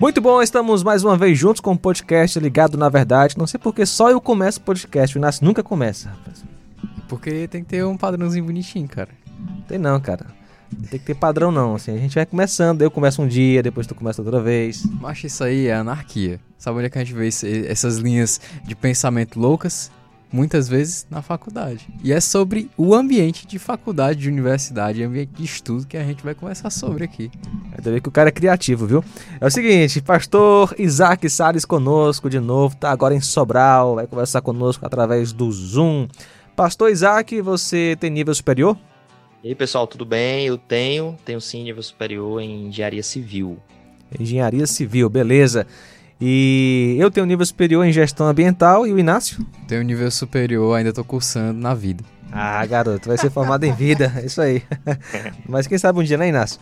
Muito bom, estamos mais uma vez juntos com o podcast Ligado na Verdade. Não sei porque só eu começo o podcast, o Inácio nunca começa, rapaz. Porque tem que ter um padrãozinho bonitinho, cara. Tem não, cara. Não tem que ter padrão não, assim, a gente vai começando, eu começo um dia, depois tu começa outra vez. Mas isso aí é anarquia. Sabe onde é que a gente vê esse- essas linhas de pensamento loucas? Muitas vezes na faculdade. E é sobre o ambiente de faculdade, de universidade, ambiente de estudo que a gente vai conversar sobre aqui. Ainda bem que o cara é criativo, viu? É o seguinte, pastor Isaac Salles conosco de novo, tá agora em Sobral, vai conversar conosco através do Zoom. Pastor Isaac, você tem nível superior? E aí, pessoal, tudo bem? Eu tenho, tenho sim nível superior em engenharia civil. Engenharia Civil, beleza. E eu tenho nível superior em gestão ambiental e o Inácio? Tenho nível superior, ainda tô cursando na vida. Ah, garoto, vai ser formado em vida, isso aí. Mas quem sabe um dia, né, Inácio?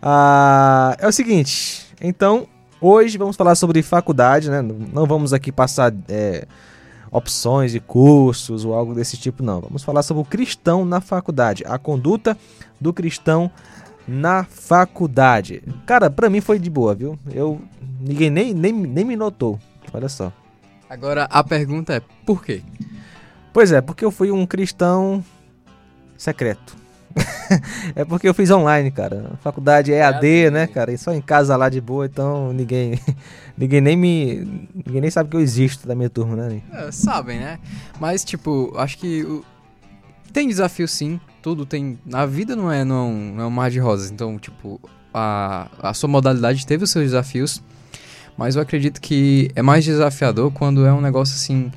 Ah, é o seguinte, então, hoje vamos falar sobre faculdade, né? Não vamos aqui passar é, opções de cursos ou algo desse tipo, não. Vamos falar sobre o cristão na faculdade, a conduta do cristão na faculdade. Cara, pra mim foi de boa, viu? Eu ninguém nem, nem, nem me notou. Olha só. Agora a pergunta é: por quê? Pois é, porque eu fui um cristão secreto. é porque eu fiz online, cara. A faculdade é AD, AD, né, cara? E só em casa lá de boa, então ninguém ninguém nem me ninguém nem sabe que eu existo da minha turma, né? É, sabem, né? Mas, tipo, acho que o- tem desafio sim. Tudo tem. Na vida não é, não, é um- não é um mar de rosas. Então, tipo, a, a sua modalidade teve os seus desafios. Mas eu acredito que é mais desafiador quando é um negócio assim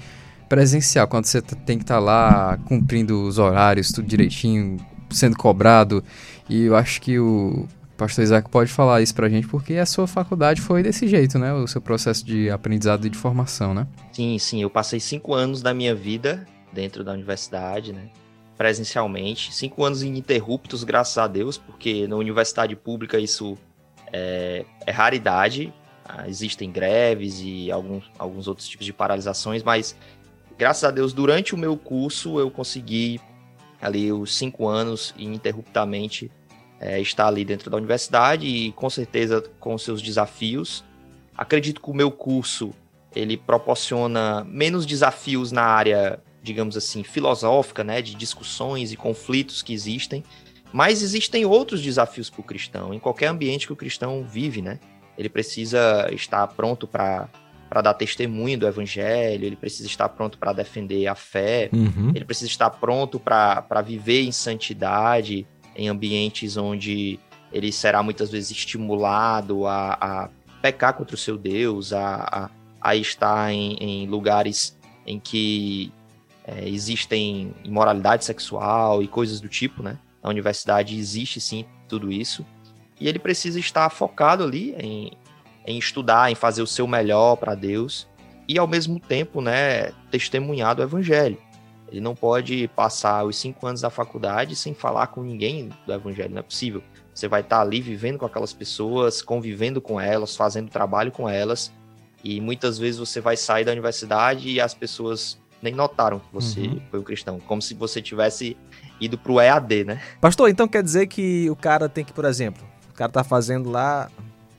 presencial, quando você t- tem que estar lá cumprindo os horários, tudo direitinho, sendo cobrado. E eu acho que o pastor Isaac pode falar isso pra gente, porque a sua faculdade foi desse jeito, né? O seu processo de aprendizado e de formação, né? Sim, sim, eu passei cinco anos da minha vida dentro da universidade, né? Presencialmente. Cinco anos ininterruptos, graças a Deus, porque na universidade pública isso é, é raridade. Ah, Existem greves e alguns, alguns outros tipos de paralisações, mas graças a Deus, durante o meu curso, eu consegui ali os cinco anos ininterruptamente é, estar ali dentro da universidade e com certeza com seus desafios. Acredito que o meu curso ele proporciona menos desafios na área, digamos assim, filosófica, né, de discussões e conflitos que existem, mas existem outros desafios para o cristão, em qualquer ambiente que o cristão vive, né? Ele precisa estar pronto para para dar testemunho do evangelho, ele precisa estar pronto para defender a fé, Uhum. ele precisa estar pronto para viver em santidade, em ambientes onde ele será muitas vezes estimulado a, a pecar contra o seu Deus, a, a, a estar em, em lugares em que é, existem imoralidade sexual e coisas do tipo, né? Na universidade existe sim tudo isso. E ele precisa estar focado ali em, em estudar, em fazer o seu melhor para Deus e ao mesmo tempo, né, testemunhar do evangelho. Ele não pode passar os cinco anos da faculdade sem falar com ninguém do evangelho, não é possível. Você vai estar ali vivendo com aquelas pessoas, convivendo com elas, fazendo trabalho com elas, e muitas vezes você vai sair da universidade e as pessoas nem notaram que você Uhum. foi um cristão, como se você tivesse ido pro EAD, né? Pastor, então quer dizer que o cara tem que, por exemplo, o cara tá fazendo lá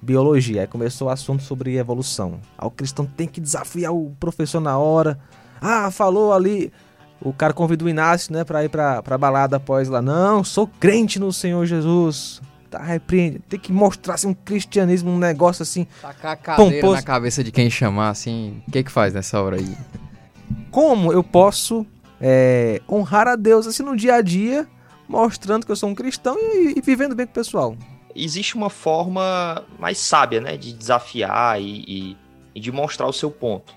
biologia, aí começou o assunto sobre evolução. Aí o cristão tem que desafiar o professor na hora. Ah, falou ali. O cara convida o Inácio, né, pra ir pra, pra balada após lá. Não, sou crente no Senhor Jesus. Tá, repreende. Tem que mostrar assim, um cristianismo, um negócio assim. Tacar a cadeira Pomposo. na cabeça de quem chamar, assim, o que que faz nessa hora aí? Como eu posso é, honrar a Deus assim no dia a dia, mostrando que eu sou um cristão e, e vivendo bem com o pessoal? Existe uma forma mais sábia, né, de desafiar e, e- e de mostrar o seu ponto.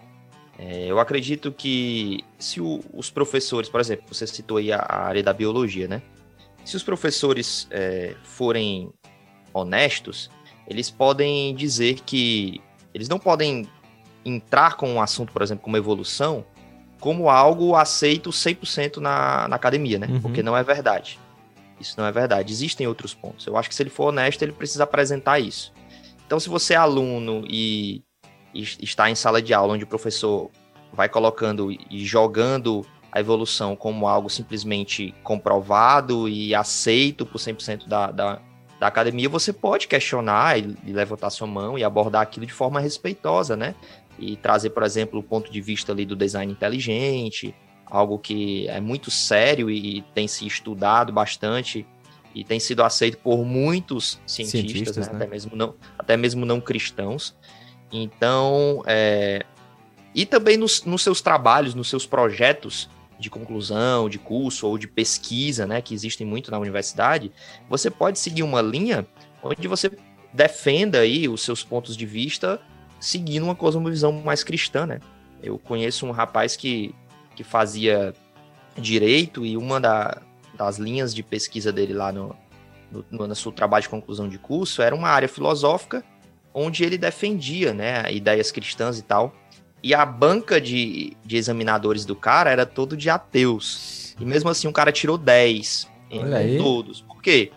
É, eu acredito que se o- os professores, por exemplo, você citou aí a, a área da biologia, né? Se os professores é, forem honestos, eles podem dizer que eles não podem entrar com um assunto, por exemplo, como evolução, como algo aceito 100% na, na academia, né? Uhum. Porque não é verdade. Isso não é verdade. Existem outros pontos. Eu acho que se ele for honesto, ele precisa apresentar isso. Então, se você é aluno e, está em sala de aula onde o professor vai colocando e jogando a evolução como algo simplesmente comprovado e aceito por 100% da, da, da academia, você pode questionar e levantar sua mão e abordar aquilo de forma respeitosa, né? E trazer, por exemplo, o ponto de vista ali do design inteligente, algo que é muito sério e tem se estudado bastante e tem sido aceito por muitos cientistas, cientistas né? Né? Até, mesmo não, até mesmo não cristãos. Então, é... e também nos, nos seus trabalhos, nos seus projetos, de conclusão, de curso ou de pesquisa, né, que existem muito na universidade, você pode seguir uma linha onde você defenda aí os seus pontos de vista seguindo uma cosmovisão mais cristã, né? Eu conheço um rapaz que, que fazia direito e uma da, das linhas de pesquisa dele lá no, no, no seu trabalho de conclusão de curso era uma área filosófica onde ele defendia, né, ideias cristãs e tal. E a banca de, de examinadores do cara era todo de ateus. E mesmo assim o cara tirou 10 em todos. Por quê?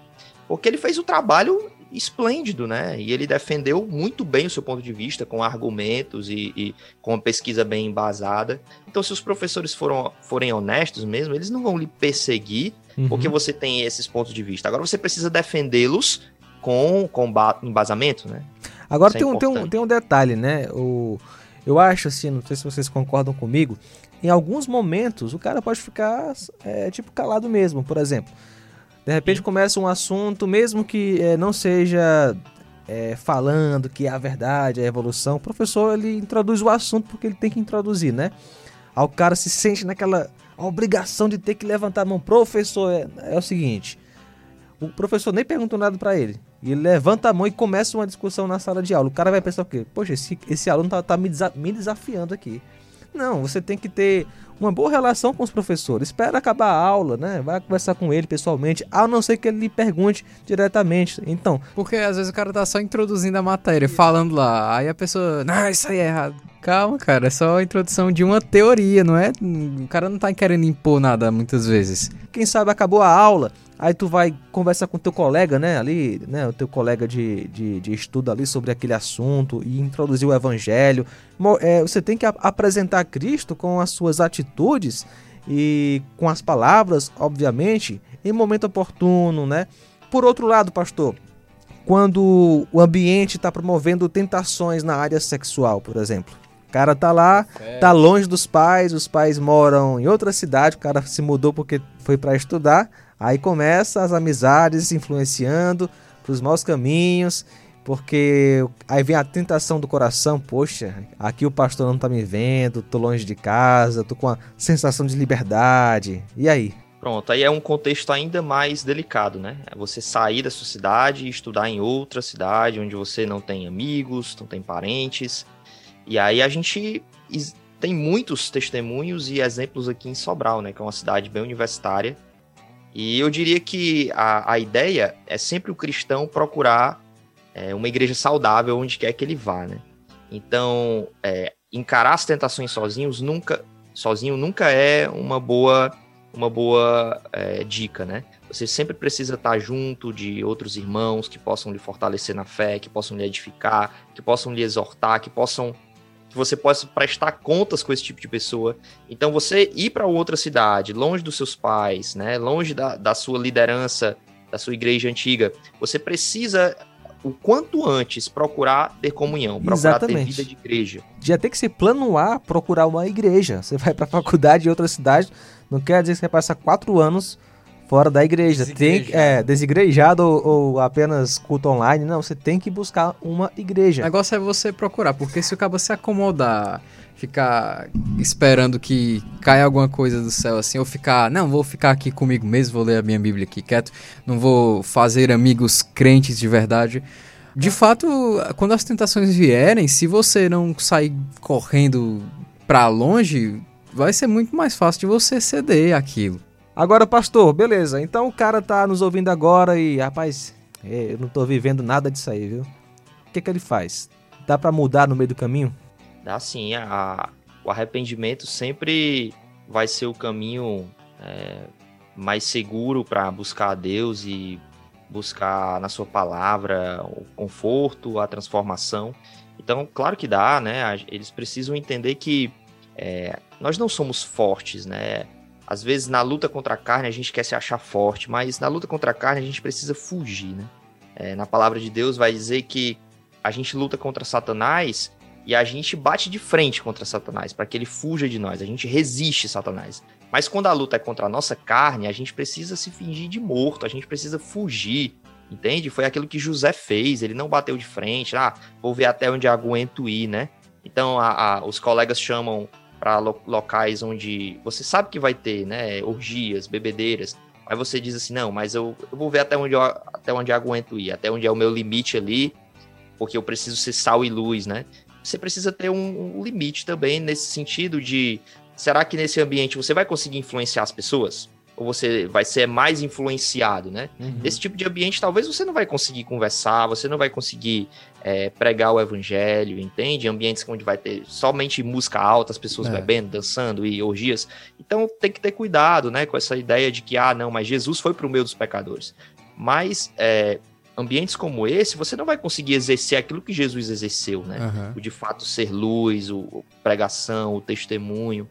Porque ele fez o trabalho esplêndido, né? E ele defendeu muito bem o seu ponto de vista, com argumentos e, e, com uma pesquisa bem embasada. Então, se os professores foram, forem honestos mesmo, eles não vão lhe perseguir uhum. porque você tem esses pontos de vista. Agora você precisa defendê-los com, com embasamento, né? Agora tem, é um, tem, um, tem um detalhe, né? O eu acho assim, não sei se vocês concordam comigo, em alguns momentos o cara pode ficar é, tipo calado mesmo, por exemplo. De repente começa um assunto, mesmo que é, não seja é, falando que é a verdade, a evolução, o professor ele introduz o assunto porque ele tem que introduzir, né? Aí o cara se sente naquela obrigação de ter que levantar a mão. Professor, é, é o seguinte, o professor nem perguntou nada para ele. E ele levanta a mão e começa uma discussão na sala de aula. O cara vai pensar o quê? Poxa, esse, esse aluno tá, tá me, desa me desafiando aqui. Não, você tem que ter uma boa relação com os professores. Espera acabar a aula, né? Vai conversar com ele pessoalmente, a não ser que ele lhe pergunte diretamente. Então. Porque às vezes o cara tá só introduzindo a matéria, falando lá. Aí a pessoa. Não, isso aí é errado. Calma, cara, é só a introdução de uma teoria, não é? O cara não tá querendo impor nada muitas vezes. Quem sabe acabou a aula, Aí tu vai conversar com teu colega, né, ali, né, o teu colega de, de, de estudo ali sobre aquele assunto e introduzir o evangelho. É, você tem que apresentar Cristo com as suas atitudes e com as palavras, obviamente, em momento oportuno, né? Por outro lado, pastor, quando o ambiente está promovendo tentações na área sexual, por exemplo. O cara tá lá, tá longe dos pais, os pais moram em outra cidade, o cara se mudou porque foi para estudar. Aí começa as amizades influenciando para os maus caminhos, porque aí vem a tentação do coração, poxa, aqui o pastor não está me vendo, tô longe de casa, tô com a sensação de liberdade. E aí? Pronto, aí é um contexto ainda mais delicado, né? É você sair da sua cidade e estudar em outra cidade onde você não tem amigos, não tem parentes. E aí a gente tem muitos testemunhos e exemplos aqui em Sobral, né? Que é uma cidade bem universitária e eu diria que a, a ideia é sempre o cristão procurar é, uma igreja saudável onde quer que ele vá, né? Então, é, encarar as tentações sozinhos nunca, sozinho nunca é uma boa, uma boa é, dica, né? Você sempre precisa estar junto de outros irmãos que possam lhe fortalecer na fé, que possam lhe edificar, que possam lhe exortar, que possam que você possa prestar contas com esse tipo de pessoa. Então, você ir para outra cidade, longe dos seus pais, né, longe da, da sua liderança, da sua igreja antiga, você precisa o quanto antes procurar ter comunhão, procurar Exatamente. ter vida de igreja. Já tem que se plano A procurar uma igreja. Você vai para a faculdade em outra cidade, não quer dizer que você vai passar quatro anos fora da igreja. Tem, é, desigrejado ou, ou, apenas culto online. Não, você tem que buscar uma igreja. O negócio é você procurar, porque se o cabo se acomodar, ficar esperando que caia alguma coisa do céu assim, ou ficar, não, vou ficar aqui comigo mesmo, vou ler a minha Bíblia aqui quieto, não vou fazer amigos crentes de verdade. De fato, quando as tentações vierem, se você não sair correndo para longe, vai ser muito mais fácil de você ceder aquilo. Agora, pastor, beleza. Então o cara tá nos ouvindo agora e, rapaz, é, eu não tô vivendo nada disso aí, viu? O que que ele faz? Dá para mudar no meio do caminho? Dá sim. A, o arrependimento sempre vai ser o caminho é, mais seguro para buscar a Deus e buscar na sua palavra o conforto, a transformação. Então, claro que dá, né? Eles precisam entender que é, nós não somos fortes, né? Às vezes, na luta contra a carne, a gente quer se achar forte, mas na luta contra a carne, a gente precisa fugir, né? é, na palavra de Deus vai dizer que a gente luta contra Satanás e a gente bate de frente contra Satanás para que ele fuja de nós. A gente resiste Satanás. Mas quando a luta é contra a nossa carne, a gente precisa se fingir de morto, a gente precisa fugir, entende? Foi aquilo que José fez, ele não bateu de frente, ah, vou ver até onde aguento ir, né? Então a, a, os colegas chamam para lo, locais onde você sabe que vai ter, né, orgias, bebedeiras, Aí você diz assim, não, mas eu, eu vou ver até onde eu, até onde eu aguento ir, até onde é o meu limite ali, porque eu preciso ser sal e luz, né? Você precisa ter um, um limite também nesse sentido de, será que nesse ambiente você vai conseguir influenciar as pessoas? Ou você vai ser mais influenciado, né? Uhum. Esse tipo de ambiente, talvez você não vai conseguir conversar, você não vai conseguir é, pregar o evangelho, entende? Ambientes onde vai ter somente música alta, as pessoas é. bebendo, dançando e orgias. Então tem que ter cuidado, né? Com essa ideia de que, ah, não, mas Jesus foi para o meio dos pecadores. Mas é, ambientes como esse, você não vai conseguir exercer aquilo que Jesus exerceu, né? Uhum. O de fato ser luz, o, pregação, o testemunho.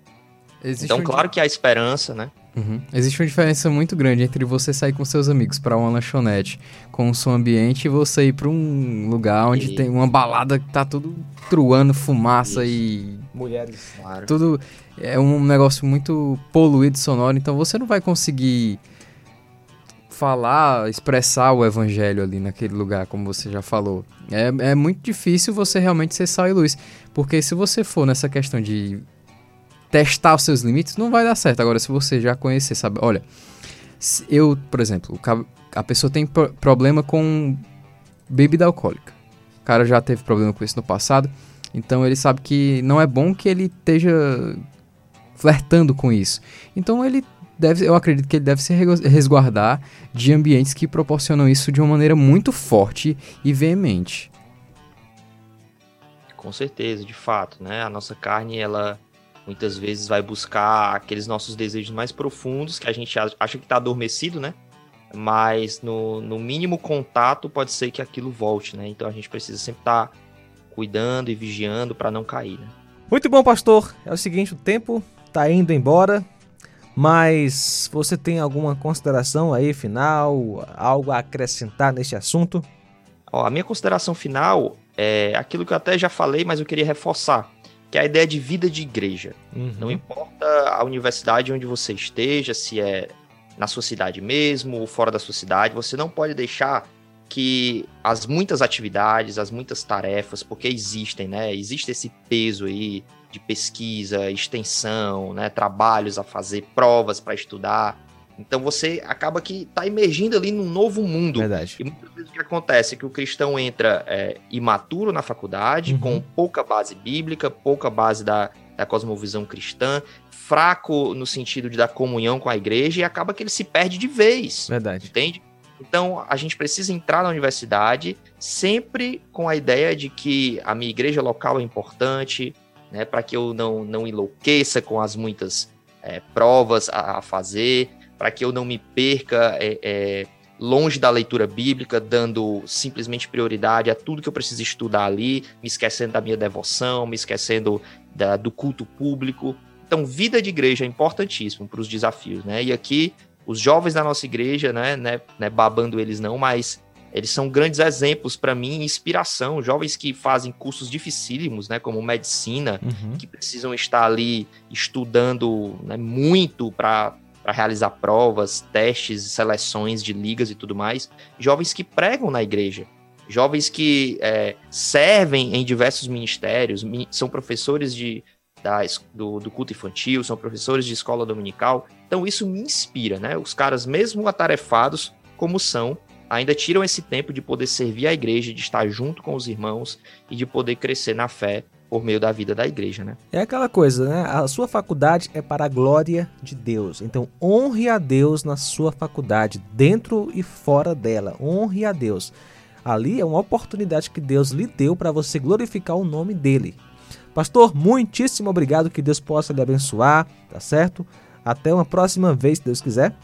Existe então, um claro que há esperança, né? Uhum. Existe uma diferença muito grande entre você sair com seus amigos para uma lanchonete com o seu ambiente e você ir para um lugar onde e... tem uma balada que tá tudo truando fumaça Isso. e mulheres, claro. Tudo é um negócio muito poluído sonoro, então você não vai conseguir falar, expressar o evangelho ali naquele lugar, como você já falou. É, é muito difícil você realmente ser sal e luz, porque se você for nessa questão de testar os seus limites, não vai dar certo. Agora, se você já conhecer, sabe, olha, eu, por exemplo, a pessoa tem problema com bebida alcoólica. O cara já teve problema com isso no passado, então ele sabe que não é bom que ele esteja flertando com isso. Então ele deve, eu acredito que ele deve se resguardar de ambientes que proporcionam isso de uma maneira muito forte e veemente. Com certeza, de fato, né? A nossa carne, ela muitas vezes vai buscar aqueles nossos desejos mais profundos que a gente acha que está adormecido, né? Mas no, no mínimo contato pode ser que aquilo volte, né? Então a gente precisa sempre estar tá cuidando e vigiando para não cair, né? Muito bom, pastor. É o seguinte, o tempo está indo embora, mas você tem alguma consideração aí final, algo a acrescentar nesse assunto? Ó, a minha consideração final é aquilo que eu até já falei, mas eu queria reforçar que é a ideia de vida de igreja. Uhum. Não importa a universidade onde você esteja, se é na sua cidade mesmo ou fora da sua cidade, você não pode deixar que as muitas atividades, as muitas tarefas, porque existem, né? Existe esse peso aí de pesquisa, extensão, né? Trabalhos a fazer, provas para estudar. Então você acaba que está emergindo ali num novo mundo. Verdade. E muitas vezes o que acontece é que o cristão entra é, imaturo na faculdade, uhum. com pouca base bíblica, pouca base da, da cosmovisão cristã, fraco no sentido de dar comunhão com a igreja e acaba que ele se perde de vez. Verdade. Entende? Então a gente precisa entrar na universidade sempre com a ideia de que a minha igreja local é importante, né, para que eu não, não enlouqueça com as muitas é, provas a, a fazer para que eu não me perca é, é, longe da leitura bíblica, dando simplesmente prioridade a tudo que eu preciso estudar ali, me esquecendo da minha devoção, me esquecendo da, do culto público. Então, vida de igreja é importantíssimo para os desafios, né? E aqui, os jovens da nossa igreja, né, né, né babando eles não, mas eles são grandes exemplos para mim, inspiração. Jovens que fazem cursos dificílimos, né, como medicina, uhum. que precisam estar ali estudando né, muito para para realizar provas, testes, seleções de ligas e tudo mais. Jovens que pregam na igreja, jovens que é, servem em diversos ministérios, são professores de, da, do, do, culto infantil, são professores de escola dominical. Então isso me inspira, né? Os caras, mesmo atarefados como são, ainda tiram esse tempo de poder servir a igreja, de estar junto com os irmãos e de poder crescer na fé por meio da vida da igreja, né? É aquela coisa, né? A sua faculdade é para a glória de Deus. Então, honre a Deus na sua faculdade, dentro e fora dela. Honre a Deus. Ali é uma oportunidade que Deus lhe deu para você glorificar o nome dele. Pastor, muitíssimo obrigado, que Deus possa lhe abençoar, tá certo? Até uma próxima vez, se Deus quiser.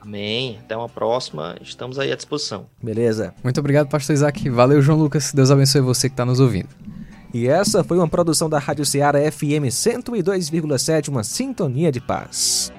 Amém. Até uma próxima. Estamos aí à disposição. Beleza. Muito obrigado, pastor Isaac. Valeu, João Lucas. Deus abençoe você que está nos ouvindo. E essa foi uma produção da Rádio Ceará FM 102,7, uma sintonia de paz.